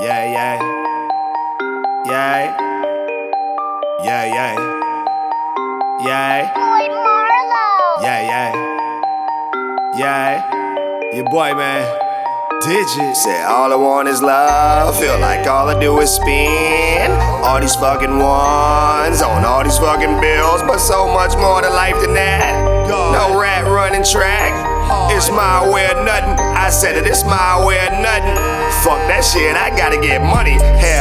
Yeah, yeah. Yeah. Yeah, yeah. Yeah. Boy Marlo. Yeah, yeah. Yeah. Your boy, man. Digit. Say all I want is love. Feel like all I do is spend all these fucking ones on all these fucking bills, but so much more to life than that. No rat running track. It's my way of nothing. I said it, it's my way or nothing. Fuck that shit, I gotta get money. Hell,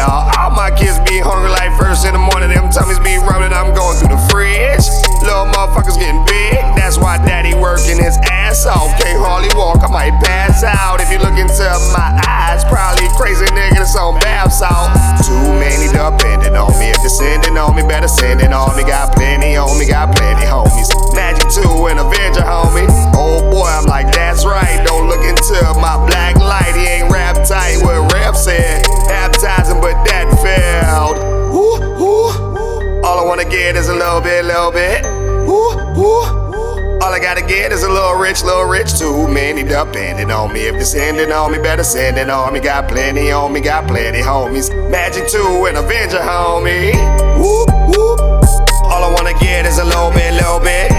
wanna get is a little bit, little bit. Woo, woo. All I gotta get is a little rich, little rich. Too many depending on me. If you're sending on me, better send it on me. Got plenty on me, got plenty homies. Magic 2 and Avenger, homie. Woo, woo. All I wanna get is a little bit, little bit.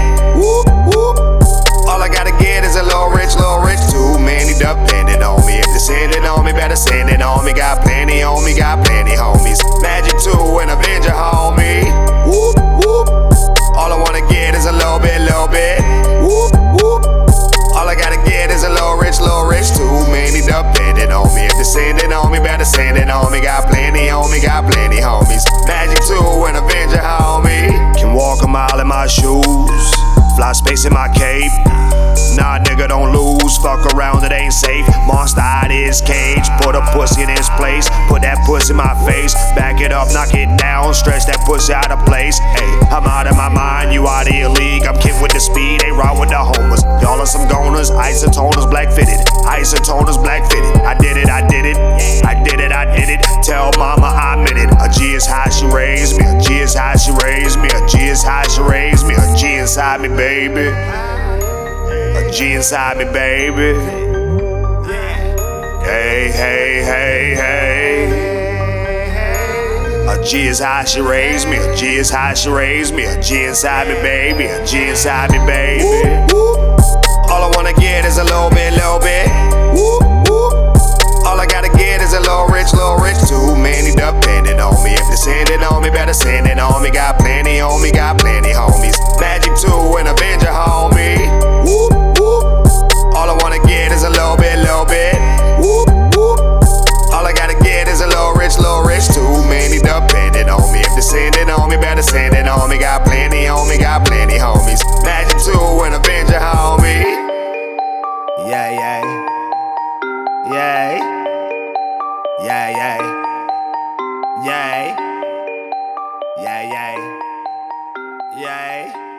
Send it on me. Got plenty me, got plenty homies. Magic 2 and Avenger, homie. Can walk a mile in my shoes. Fly space in my cape. Nah, nigga, don't lose. Fuck around, it ain't safe. Monster out his cage. Put a pussy in his place. Put that pussy in my face. Back it up, knock it down. Stretch that pussy out of place. Hey, I'm out of my mind. You out of your league. I'm kid with the speed. Ain't right with the homers. Y'all are some goners. Isotoners, black fitted. Isotoners, black fitted. I did it, I did it. I Tell mama I meant it. A G is how she raised me. A G is how she raised me. A G is how she raised me. A G inside me, baby. A G inside me, baby. Hey, hey, hey, hey. A G is how she raised me. A G is how she raised me. A G inside me, baby. A G inside me, baby. All I wanna get is a little bit. Sending on me, send it. Got plenty on me, got plenty homies. Magic 2 and Avenger, homie. Whoop, whoop. All I wanna get is a little bit, little bit. Whoop, whoop. All I gotta get is a little rich, little rich. Too many depending on me. If you're sending on me, better send it on me. Got plenty on me, got plenty homies. Magic 2 and Avenger, homie. Yeah, yeah. Yeah. Yeah, yeah. Yeah. Yeah.